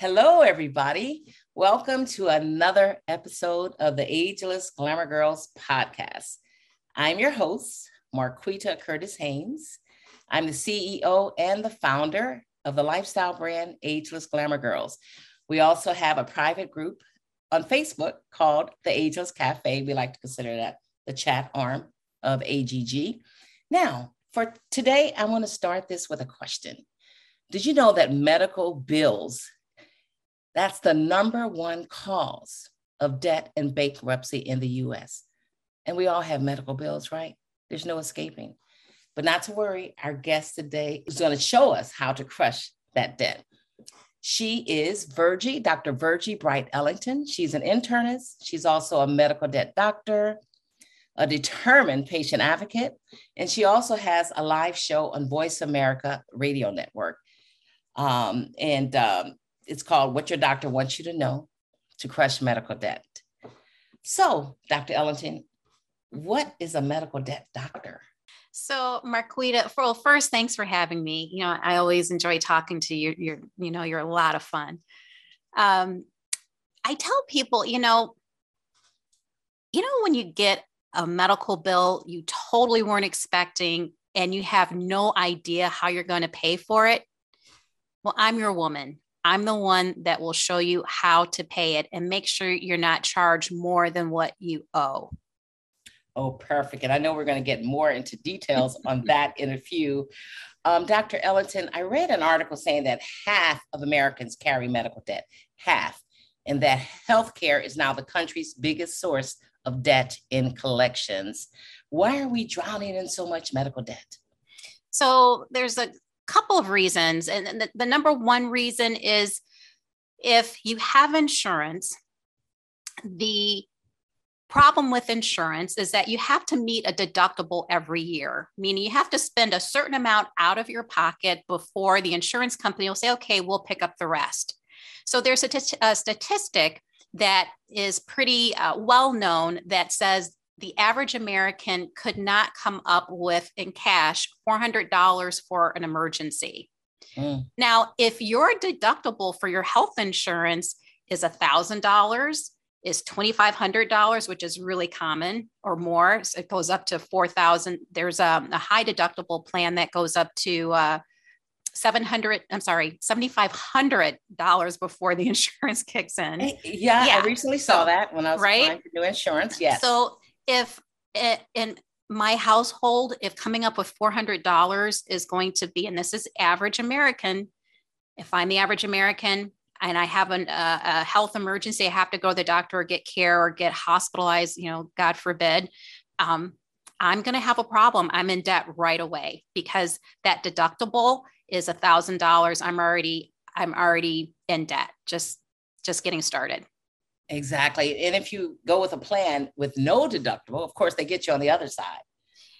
Hello, everybody. Welcome to another episode of the Ageless Glamour Girls podcast. I'm your host, Marquita Curtis Haynes. I'm the CEO and the founder of the lifestyle brand Ageless Glamour Girls. We also have a private group on Facebook called the Ageless Cafe. We like to consider that the chat arm of AGG. Now, for today, I want to start this with a question. Did you know that medical bills, that's the number one cause of debt and bankruptcy in the US? And we all have medical bills, right? There's no escaping. But not to worry, our guest today is going to show us how to crush that debt. She is Virgie, Dr. Virgie Bright Ellington. She's an internist. She's also a medical debt doctor, a determined patient advocate, and she also has a live show on Voice America Radio Network. Um, and um, it's called What Your Doctor Wants You to Know to Crush Medical Debt. So, Dr. Ellington, what is a medical debt doctor? So, Marquita, well, first, thanks for having me. You know, I always enjoy talking to you. You're, you know, you're a lot of fun. Um, I tell people, you know, you know, when you get a medical bill you totally weren't expecting and you have no idea how you're going to pay for it, well, I'm your woman. I'm the one that will show you how to pay it and make sure you're not charged more than what you owe. Oh, perfect. And I know we're going to get more into details on that in a few. Um, Dr. Ellington, I read an article saying that half of Americans carry medical debt, half, and that healthcare is now the country's biggest source of debt in collections. Why are we drowning in so much medical debt? So there's a couple of reasons. And the, the number one reason is if you have insurance, the problem with insurance is that you have to meet a deductible every year, meaning you have to spend a certain amount out of your pocket before the insurance company will say, okay, we'll pick up the rest. So there's a, t- a statistic that is pretty uh, well known that says the average American could not come up with in cash $400 for an emergency. Mm. Now, if your deductible for your health insurance is $1,000, is $2,500, which is really common or more. So it goes up to 4,000. There's a, a, high deductible plan that goes up to uh, 700 i'm sorry 7500 dollars before the insurance kicks in yeah, yeah. i recently saw that when i was right? applying for new insurance yes so if it, in my household if coming up with $400 is going to be and this is average american if i'm the average american and i have an, a health emergency i have to go to the doctor or get care or get hospitalized you know god forbid um, i'm going to have a problem. I'm in debt right away because that deductible is a thousand dollars. I'm already i'm already in debt just just getting started exactly. And if you go with a plan with no deductible of course they get you on the other side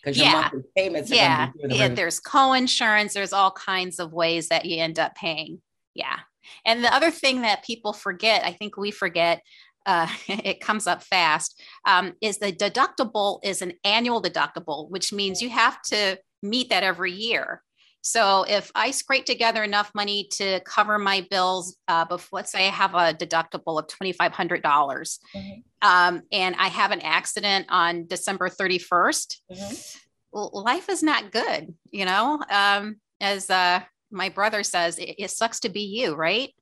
because your yeah. monthly payments yeah, the yeah there's co-insurance there's all kinds of ways that you end up paying. Yeah. And the other thing that people forget i think we forget uh, it comes up fast um, is the deductible is an annual deductible which means you have to meet that every year so if I scrape together enough money to cover my bills, uh, before, let's say I have a deductible of $2,500 mm-hmm. um, and I have an accident on December 31st, mm-hmm. life is not good, you know? Um, as uh, my brother says, it, it, sucks to be you, right?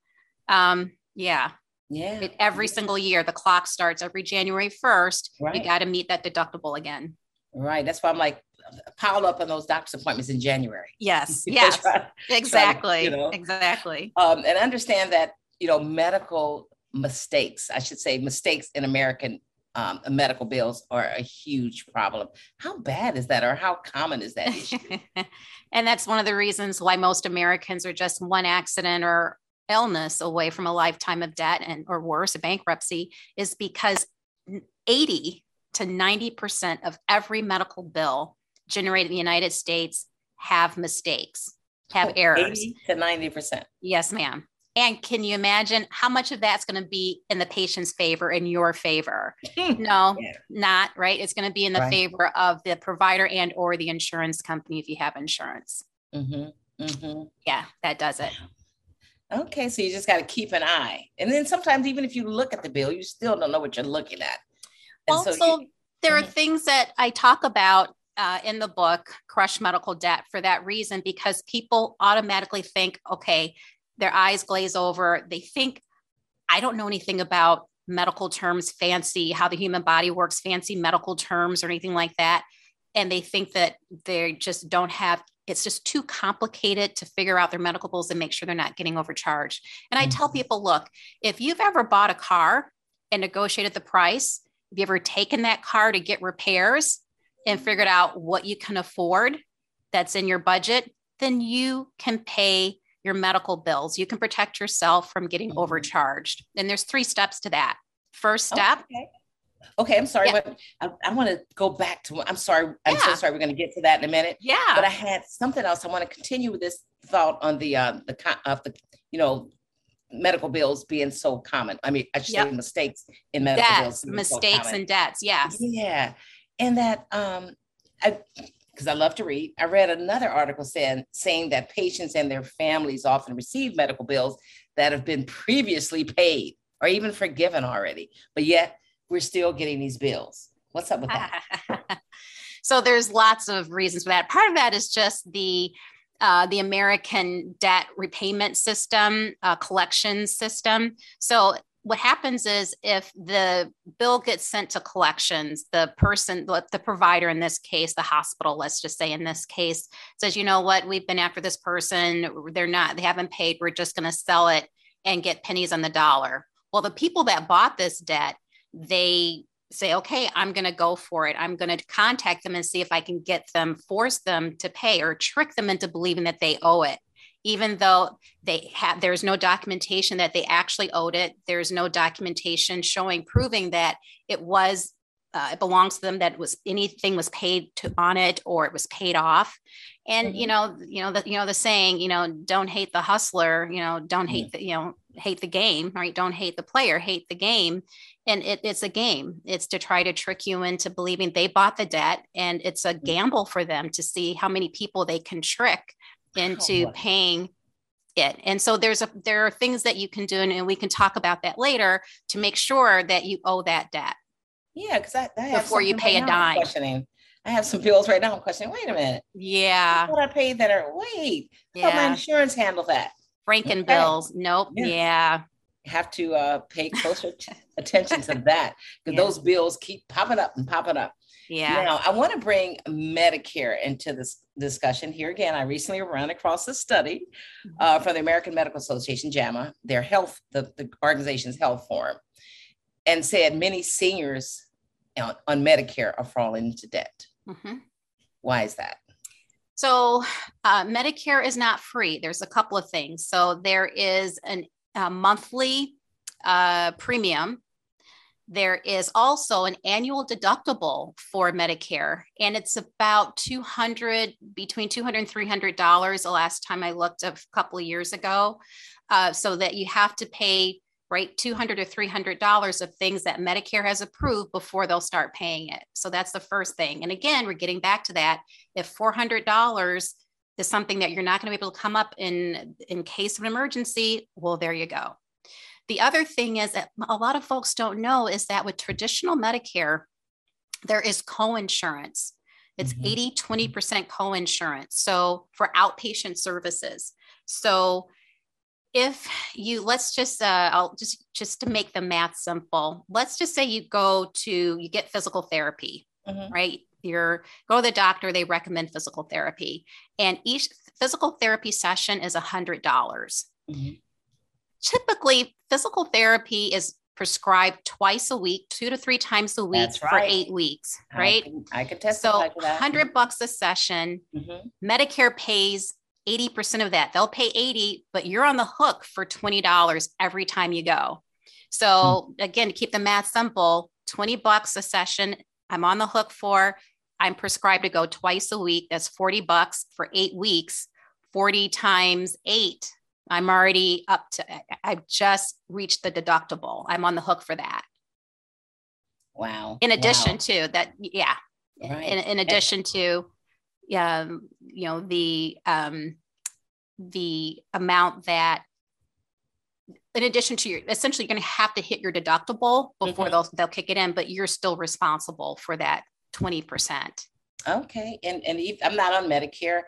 Um, yeah. Yeah. It, every single year, the clock starts every January 1st. Right. You got to meet that deductible again. Right. That's why I'm like, pile up on those doctor's appointments in January. Yes. yes. exactly. Try, you know, exactly. Um, and understand that, you know, medical mistakes, I should say mistakes in American um, medical bills are a huge problem. How bad is that, or how common is that issue? and that's one of the reasons why most Americans are just one accident or illness away from a lifetime of debt and or worse, a bankruptcy, is because 80 to 90% of every medical bill generated in the United States have mistakes, have errors. 80 to 90%. Yes, ma'am. And can you imagine how much of that's going to be in the patient's favor, in your favor? no, yeah. not right. It's going to be in the right. favor of the provider and or the insurance company if you have insurance. Mm-hmm. Mm-hmm. Yeah, that does it. Okay, so you just got to keep an eye. And then sometimes, even if you look at the bill, you still don't know what you're looking at. And also, so you, there are mm-hmm. things that I talk about uh, in the book, Crush Medical Debt, for that reason, because people automatically think, okay, their eyes glaze over. They think, I don't know anything about medical terms, fancy, how the human body works, fancy medical terms, or anything like that. And they think that they just don't have it's just too complicated to figure out their medical bills and make sure they're not getting overcharged. And I tell mm-hmm. people, look, if you've ever bought a car and negotiated the price, have you ever taken that car to get repairs and figured out what you can afford that's in your budget, then you can pay your medical bills. You can protect yourself from getting mm-hmm. overcharged. And there's three steps to that. First step, okay. Okay, I'm sorry, yeah. but I, I want to go back to. I'm sorry. I'm yeah. so sorry. We're going to get to that in a minute. Yeah. But I had something else. I want to continue with this thought on the uh, the of the you know medical bills being so common. I mean, I should yep. say mistakes in medical debts, bills. Mistakes so and debts. Yes. Yeah, and that um, I because I love to read. I read another article saying saying that patients and their families often receive medical bills that have been previously paid or even forgiven already, but yet we're still getting these bills. What's up with that? so there's lots of reasons for that. Part of that is just the uh, the American debt repayment system, uh, collection system. So what happens is if the bill gets sent to collections, the person, the provider in this case, the hospital, let's just say in this case, says, you know what, we've been after this person. They're not, they haven't paid. We're just going to sell it and get pennies on the dollar. Well, the people that bought this debt they say, okay, I'm going to go for it. I'm going to contact them and see if I can get them, force them to pay or trick them into believing that they owe it. Even though they have, there's no documentation that they actually owed it. There's no documentation showing, proving that it was, uh, it belongs to them, that was anything was paid to on it or it was paid off. And mm-hmm. you know, you know the you know the saying, you know, don't hate the hustler, you know, don't hate mm-hmm. the you know hate the game, right? Don't hate the player, hate the game and it, it's a game it's to try to trick you into believing they bought the debt and it's a mm. gamble for them to see how many people they can trick into oh, paying it and so there's a there are things that you can do and we can talk about that later to make sure that you owe that debt yeah because I, I before you pay right a dime questioning I have some bills right now. I'm questioning. Wait a minute. Yeah. What I paid that are wait. Yeah. My insurance handle that? Franken okay. bills. Nope. Yeah. yeah have to uh, pay closer t- attention to that because yeah. those bills keep popping up and popping up. Yeah. Now, I want to bring Medicare into this discussion here again. I recently ran across a study mm-hmm. uh, from the American Medical Association, JAMA, their health, the, the organization's health forum, and said many seniors on, on Medicare are falling into debt. Mm-hmm. Why is that? So, uh, Medicare is not free. There's a couple of things. So, there is an uh, monthly uh, premium. There is also an annual deductible for Medicare, and it's about 200 between 200 and 300 dollars. The last time I looked, a couple of years ago, uh, so that you have to pay right 200 or 300 dollars of things that medicare has approved before they'll start paying it so that's the first thing and again we're getting back to that if 400 dollars is something that you're not going to be able to come up in in case of an emergency, well, there you go. The other thing is that a lot of folks don't know is that with traditional Medicare, there is co-insurance. It's mm-hmm. 80, 20% co-insurance. So for outpatient services. So if you let's just uh, I'll just just to make the math simple, let's just say you go to you get physical therapy, mm-hmm. right? you're go to the doctor, they recommend physical therapy. And each physical therapy session is a 100. dollars mm hmm Typically, physical therapy is prescribed twice a week, two to three times a week for eight weeks, right? I can, I testify so 100 bucks a session. Mm-hmm. Medicare pays 80% of that. They'll pay 80, but you're on the hook for $20 every time you go. So mm-hmm. again, to keep the math simple, 20 bucks a session I'm on the hook for. I'm prescribed to go twice a week. That's 40 bucks for eight weeks. 40 times eight. I'm already up to, I've just reached the deductible. I'm on the hook for that. Wow. In addition wow. to that, yeah. Right. In, in addition to, um, you know, the, um, the amount that in addition to your essentially you're going to have to hit your deductible before mm-hmm. they'll they'll kick it in but you're still responsible for that 20% okay and and i'm not on medicare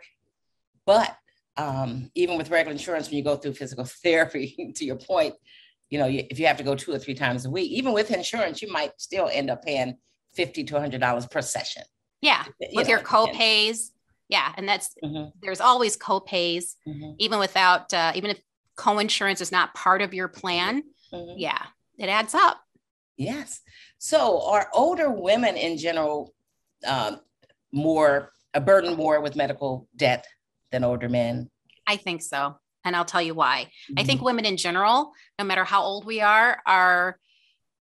but um, even with regular insurance when you go through physical therapy to your point you know if you have to go two or three times a week even with insurance you might still end up paying 50 to 100 dollars per session yeah you with know, your co-pays yeah and that's mm-hmm. there's always co-pays mm-hmm. even without uh, even if co-insurance is not part of your plan mm-hmm. yeah it adds up yes so are older women in general um, more a burden more with medical debt than older men i think so and i'll tell you why i think mm-hmm. women in general no matter how old we are are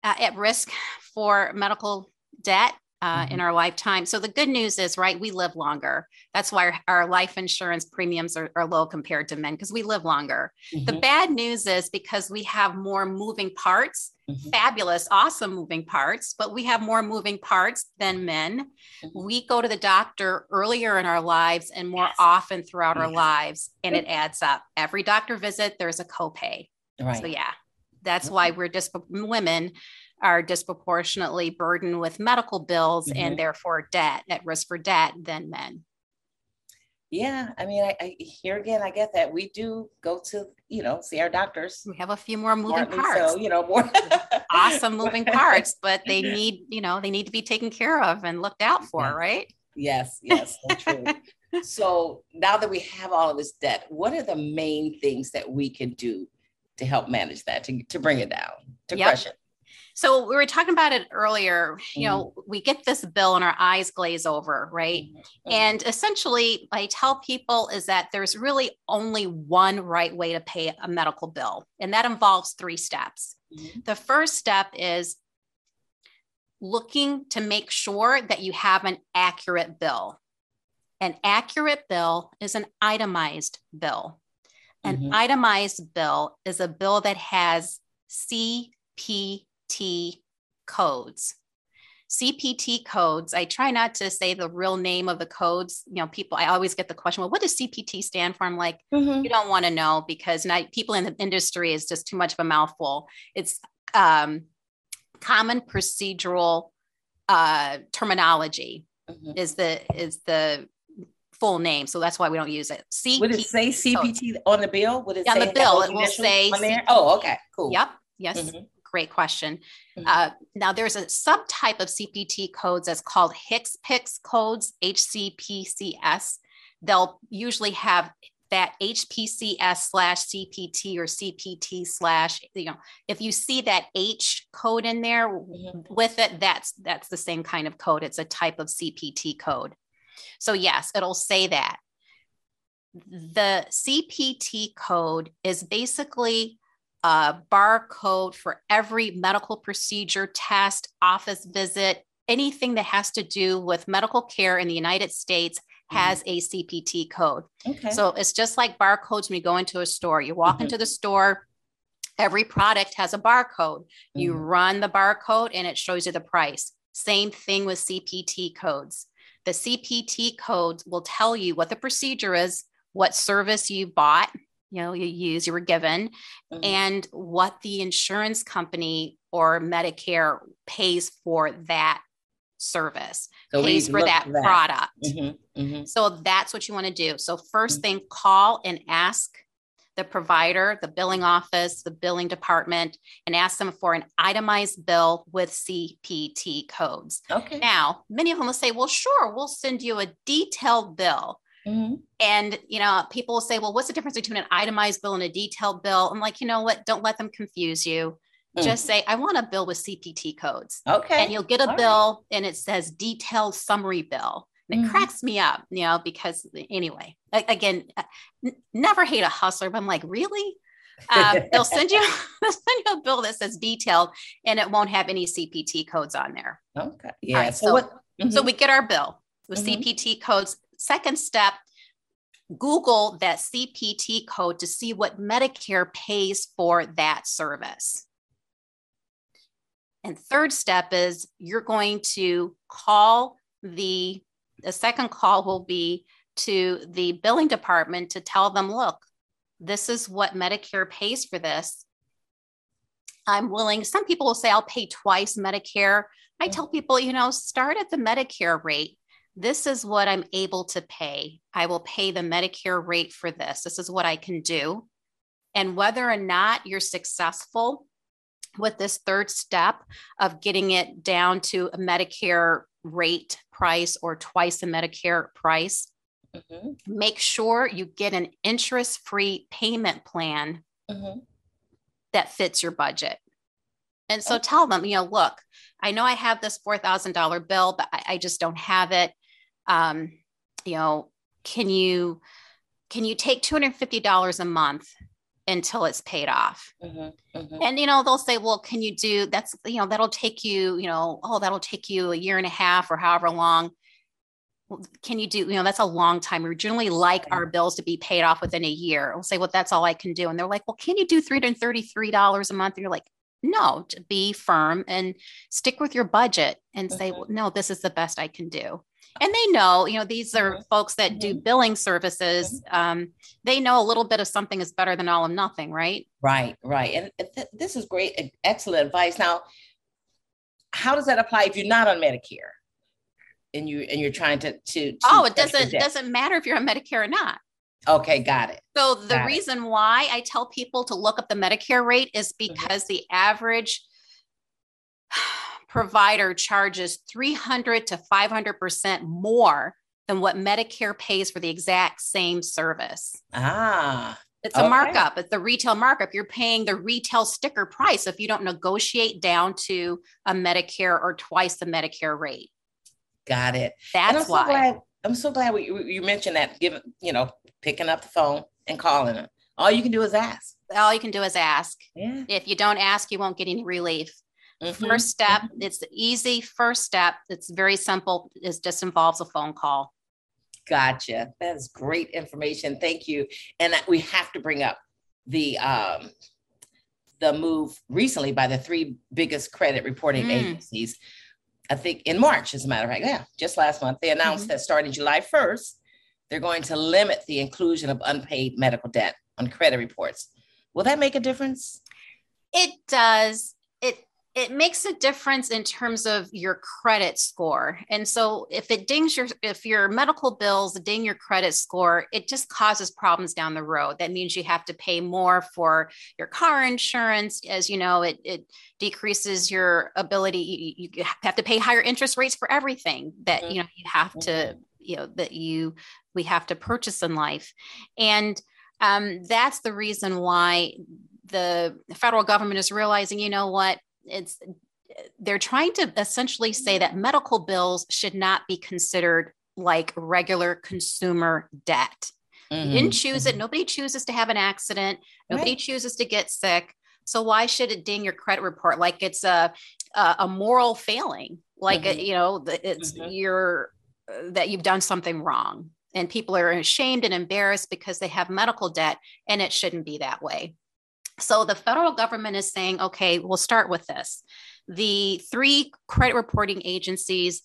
uh, at risk for medical debt uh, mm-hmm. in our lifetime. So the good news is, right, we live longer. That's why our, our life insurance premiums are, are, low compared to men because we live longer. Mm-hmm. The bad news is because we have more moving parts, mm-hmm. fabulous, awesome moving parts, but we have more moving parts than men. Mm-hmm. We go to the doctor earlier in our lives and more yes. often throughout our lives, and it adds up. Every doctor visit, there's a copay. Right. So yeah, that's why we're just women are disproportionately burdened with medical bills mm-hmm. and therefore debt at risk for debt than men. Yeah i mean I, I, here again i get that. We do go to you know see our doctors we have a few more moving parts so, you know more awesome moving parts but they need you know they need to be taken care of and looked out for right? Yes yes so true. So now that we have all of this debt what are the main things that we can do to help manage that to, to bring it down to yep. crush it so we were talking about it earlier. You mm-hmm. know, we get this bill and our eyes glaze over, right? Mm-hmm. And essentially, I tell people is that there's really only one right way to pay a medical bill, and that involves three steps. Mm-hmm. The first step is looking to make sure that you have an accurate bill. An accurate bill is an itemized bill. An mm-hmm. itemized bill is a bill that has CP CPT codes. CPT codes, I try not to say the real name of the codes. You know, people, I always get the question, well, what does CPT stand for? I'm like, mm-hmm. you don't want to know because not, people in the industry is just too much of a mouthful. It's um, common procedural uh, terminology mm-hmm. is the is the full name. So that's why we don't use it. CPT. Would it say CPT on the bill? Would it on the bill? It will say. Oh, okay, cool. Yep. Yes. Mm-hmm great question. Mm-hmm. Uh, now, there's a subtype of CPT codes that's called HCPCS codes, HCPCS. They'll usually have that HPCS slash CPT or CPT slash, you know, if you see that H code in there mm-hmm. with it, that's that's the same kind of code. It's a type of CPT code. So yes, it'll say that. The CPT code is basically a barcode for every medical procedure, test, office visit, anything that has to do with medical care in the United States mm-hmm. has a CPT code. Okay. So it's just like barcodes when you go into a store. You walk mm-hmm. into the store, every product has a barcode. Mm-hmm. You run the barcode and it shows you the price. Same thing with CPT codes. The CPT codes will tell you what the procedure is, what service you bought, you know you use you were given mm-hmm. and what the insurance company or medicare pays for that service so pays for that, that, product mm-hmm. Mm-hmm. so that's what you want to do so 1st mm-hmm. thing call and ask the provider the billing office the billing department and ask them for an itemized bill with cpt codes okay now many of them will say well sure we'll send you a detailed bill Mm-hmm. And, you know, people will say, well, what's the difference between an itemized bill and a detailed bill? I'm like, you know what? Don't let them confuse you. Mm. Just say, I want a bill with CPT codes. Okay. And you'll get a All bill right. and it says detailed summary bill. And it mm-hmm. cracks me up, you know, because anyway, again, uh, n- never hate a hustler, but I'm like, really? Uh, they'll send you they'll send you a bill that says detailed and it won't have any CPT codes on there. Okay. Yeah. Right, so, what, mm-hmm. so we get our bill with mm-hmm. CPT codes Second step, Google that CPT code to see what Medicare pays for that service. And third step is you're going to call the, the second call will be to the billing department to tell them, look, this is what Medicare pays for this. I'm willing, some people will say I'll pay twice Medicare. I tell people, you know, start at the Medicare rate. This is what I'm able to pay. I will pay the Medicare rate for this. This is what I can do. And whether or not you're successful with this third step of getting it down to a Medicare rate price or twice the Medicare price, mm-hmm. make sure you get an interest free payment plan mm-hmm. that fits your budget. And so okay. tell them, you know, look, I know I have this $4,000 bill, but I, I, just don't have it. Um, you know, can you, can you take $250 a month until it's paid off. Mm-hmm, mm-hmm. And you know, they'll say, "Well, can you do that's you know, that'll take you, you know, oh, that'll take you a year and a half or however long." Can you do, you know, that's a long time. We generally like our bills to be paid off within a year. We'll say, well, that's all I can do. And they're like, well, can you do $333 a month? And you're like, no, to be firm and stick with your budget and say, mm-hmm. well, no, this is the best I can do and they know you know these are mm-hmm. folks that do mm-hmm. billing services mm-hmm. um, they know a little bit of something is better than all of nothing right right right and th- this is great excellent advice now how does that apply if you're not on medicare and you and you're trying to to, to oh it doesn't doesn't matter if you're on medicare or not okay got it so the got reason it. why i tell people to look up the medicare rate is because mm-hmm. the average provider charges 300 to 500% more than what Medicare pays for the exact same service. Ah. It's a markup. It's the retail markup. You're paying the retail sticker price if you don't negotiate down to a Medicare or twice the Medicare rate. Got it. That's I'm why. So glad, I'm so glad we, you mentioned that. Giving, you know, picking up the phone and calling them. All you can do is ask. All you can do is ask. Yeah. If you don't ask, you won't get any relief. Mm-hmm. First step, it's the easy first step. It's very simple. It just involves a phone call. Gotcha. That is great information. Thank you. And we have to bring up the um, the move recently by the three biggest credit reporting mm. agencies. I think in March, as a matter of fact, yeah, just last month, they announced mm-hmm. that starting July 1st, they're going to limit the inclusion of unpaid medical debt on credit reports. Will that make a difference? It does. It makes a difference in terms of your credit score. And so if it dings your if your medical bills ding your credit score, it just causes problems down the road. That means you have to pay more for your car insurance. As you know, it it decreases your ability. You, you have to pay higher interest rates for everything that mm-hmm. you know you have to, mm-hmm. you know, that you we have to purchase in life. And um, that's the reason why the federal government is realizing, you know what, it's they're trying to essentially say that medical bills should not be considered like regular consumer debt. Mm-hmm. You didn't choose it. Mm-hmm. Nobody chooses to have an accident. Nobody right. chooses to get sick. So why should it ding your credit report like it's a a, a moral failing? Like mm-hmm. you know, it's mm-hmm. you're uh, that you've done something wrong, and people are ashamed and embarrassed because they have medical debt, and it shouldn't be that way. So the federal government is saying, okay, we'll start with this. The three credit reporting agencies,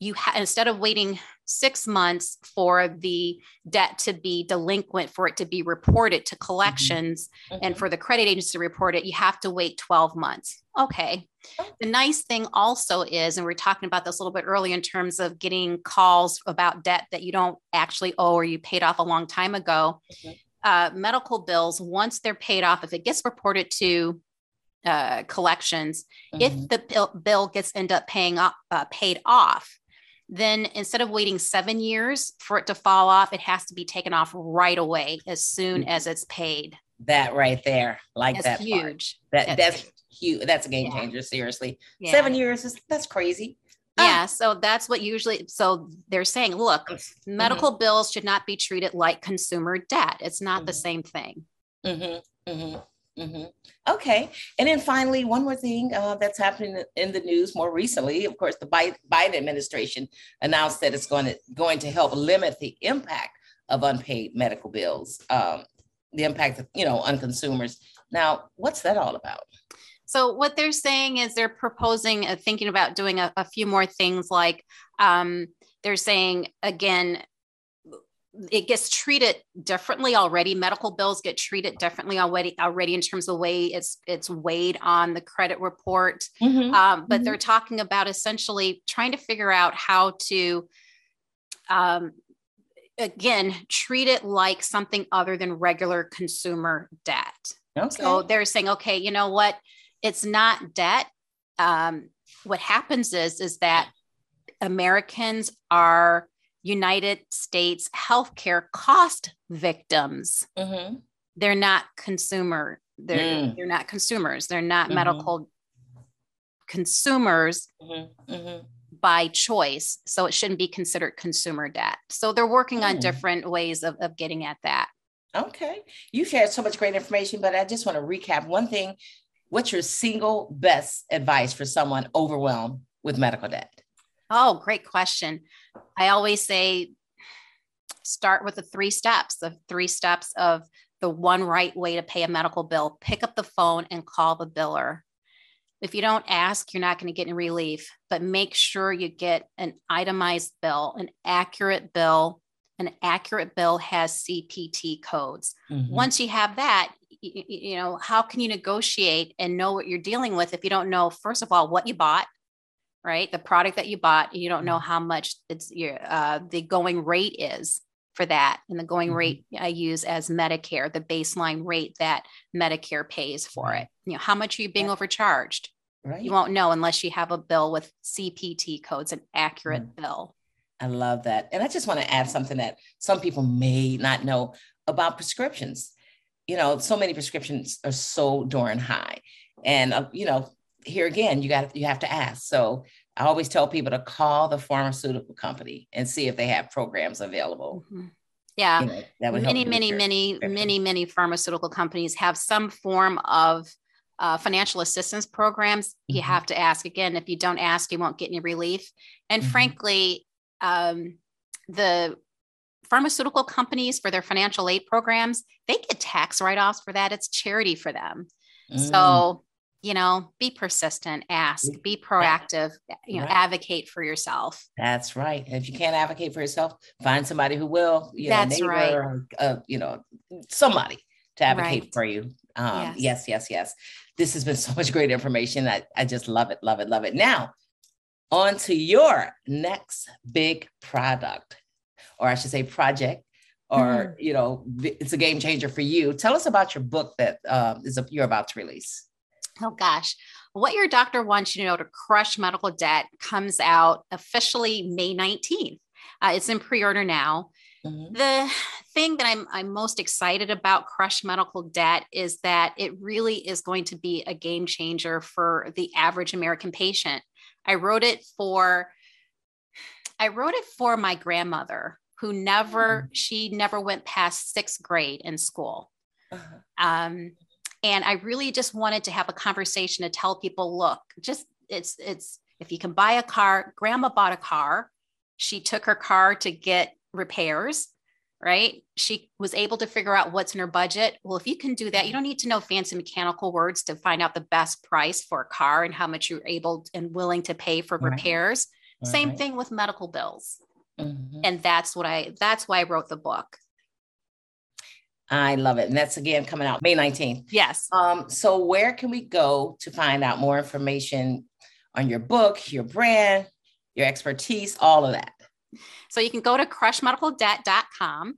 you ha- instead of waiting six months for the debt to be delinquent, for it to be reported to mm-hmm. collections, mm-hmm. and for the credit agency to report it, you have to wait 12 months. Okay. Oh. The nice thing also is, and we are talking about this a little bit earlier in terms of getting calls about debt that you don't actually owe or you paid off a long time ago. Mm-hmm uh, medical bills, once they're paid off, if it gets reported to uh, collections, mm-hmm. if the bill, bill, gets end up paying up, uh, paid off, then instead of waiting seven years for it to fall off, it has to be taken off right away as soon mm-hmm. as it's paid. That right there, like that's that huge. Part. That that's, that's huge. That's a game yeah. changer. Seriously, yeah. seven years is that's crazy. Yeah, oh. so that's what usually so they're saying, look, mm-hmm. medical bills should not be treated like consumer debt. It's not mm-hmm. the same thing. Mm-hmm. mm-hmm. mm-hmm. Okay, and then finally, one more thing uh, that's happening in the news more recently. Of course, the Biden administration announced that it's going to going to help limit the impact of unpaid medical bills, um, the impact of, you know on consumers. Now, what's that all about? So what they're saying is they're proposing, uh, thinking about doing a, a few more things like um, they're saying again, it gets treated differently already. Medical bills get treated differently already already in terms of the way it's it's weighed on the credit report. Mm-hmm. Um, but mm-hmm. they're talking about essentially trying to figure out how to um, again treat it like something other than regular consumer debt. Okay. So they're saying, okay, you know what? It's not debt. Um, what happens is is that Americans are United States healthcare cost victims. Mm-hmm. They're not consumer. They're mm. they're not consumers. They're not mm-hmm. medical consumers mm-hmm. mm-hmm. by choice. So it shouldn't be considered consumer debt. So they're working on mm. different ways of, of getting at that. Okay. You shared so much great information, but I just want to recap one thing. What's your single best advice for someone overwhelmed with medical debt? Oh, great question. I always say start with the three steps, the three steps of the one right way to pay a medical bill. Pick up the phone and call the biller. If you don't ask, you're not going to get any relief, but make sure you get an itemized bill, an accurate bill. An accurate bill has CPT codes. Mm-hmm. Once you have that, you, know, how can you negotiate and know what you're dealing with if you don't know, first of all, what you bought? right? The product that you bought, you don't know mm-hmm. how much it's your uh, the going rate is for that. And the going mm-hmm. rate I use as Medicare, the baseline rate that Medicare pays for it. You know, how much are you being overcharged? Right. You won't know unless you have a bill with CPT codes, an accurate mm. bill. I love that. And I just want to add something that some people may not know about prescriptions. You know, so many prescriptions are so darn high. And, uh, you know, here again, you got you have to ask. So I always tell people to call the pharmaceutical company and see if they have programs available. Mm-hmm. Yeah, you know, many, many, many, many, many pharmaceutical companies have some form of uh, financial assistance programs. Mm-hmm. You have to ask again. If you don't ask, you won't get any relief. And mm-hmm. frankly, um, the pharmaceutical companies for their financial aid programs, they get tax write-offs for that. It's charity for them. Mm. So you know be persistent ask be proactive you know right. advocate for yourself that's right if you can't advocate for yourself find somebody who will you that's know, right or, uh, you know somebody to advocate right. for you um, yes. yes yes yes this has been so much great information I, I just love it love it love it now on to your next big product or i should say project or mm-hmm. you know it's a game changer for you tell us about your book that uh, is a, you're about to release Oh gosh. What Your Doctor Wants You to Know to Crush Medical Debt comes out officially May 19th. Uh, it's in pre order now. Mm-hmm. The thing that I'm, I'm most excited about Crush Medical Debt is that it really is going to be a game changer for the average American patient. I wrote it for I wrote it for my grandmother who never mm-hmm. she never went past sixth grade in school. Uh-huh. Um, and i really just wanted to have a conversation to tell people look just it's it's if you can buy a car grandma bought a car she took her car to get repairs right she was able to figure out what's in her budget well if you can do that you don't need to know fancy mechanical words to find out the best price for a car and how much you're able and willing to pay for right. repairs same right. thing with medical bills mm-hmm. and that's what i that's why i wrote the book I love it. And that's again coming out May 19th. Yes. Um, so where can we go to find out more information on your book, your brand, your expertise, all of that? So you can go to crushmedicaldebt.com.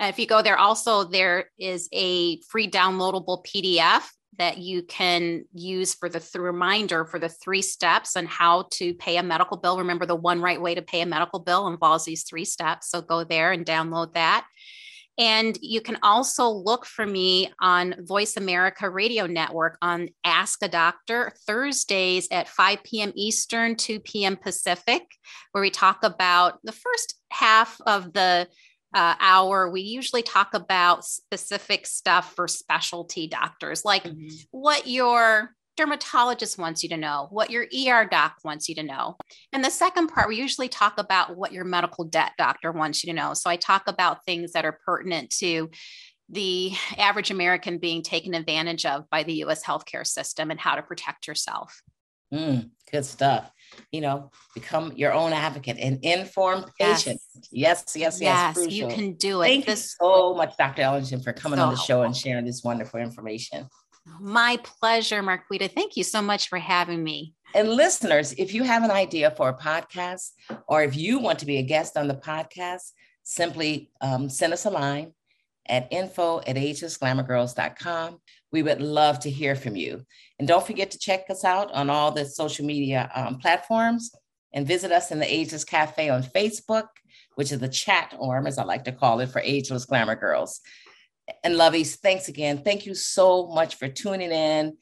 Uh, if you go there, also there is a free downloadable PDF that you can use for the th- reminder for the three steps and how to pay a medical bill. Remember, the one right way to pay a medical bill involves these three steps. So go there and download that. And you can also look for me on Voice America Radio Network on Ask a Doctor Thursdays at 5 p.m. Eastern, 2 p.m. Pacific, where we talk about the first half of the uh, hour. We usually talk about specific stuff for specialty doctors, like mm-hmm. what your dermatologist wants you to know, what your ER doc wants you to know. And the second part, we usually talk about what your medical debt doctor wants you to know. So I talk about things that are pertinent to the average American being taken advantage of by the US healthcare system and how to protect yourself. Mm, good stuff. You know, become your own advocate and informed patient. Yes, yes, yes. Yes, yes you can do it. Thank this, you so much, Dr. Ellington, for coming so on the show and sharing this wonderful information. My pleasure, Marquita. Thank you so much for having me. And listeners, if you have an idea for a podcast or if you want to be a guest on the podcast, simply um, send us a line at info at agelessglamourgirls.com. We would love to hear from you. And don't forget to check us out on all the social media um, platforms and visit us in the Ageless Cafe on Facebook, which is the chat arm, as I like to call it, for Ageless Glamour Girls. And Lovies, thanks again. Thank you so much for tuning in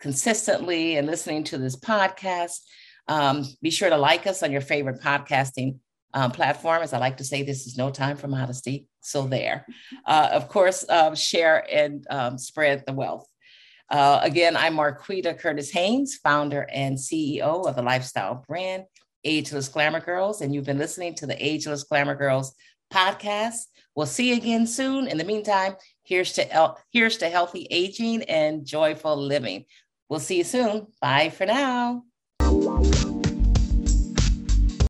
consistently and listening to this podcast. Um, be sure to like us on your favorite podcasting um, platform. As I like to say, this is no time for modesty. So, there. Uh, of course, uh, share and um, spread the wealth. Uh, again, I'm Marquita Curtis Haynes, founder and CEO of the lifestyle brand Ageless Glamour Girls. And you've been listening to the Ageless Glamour Girls podcast. We'll see you again soon. In the meantime, here's to, here's to healthy aging and joyful living. We'll see you soon. Bye for now.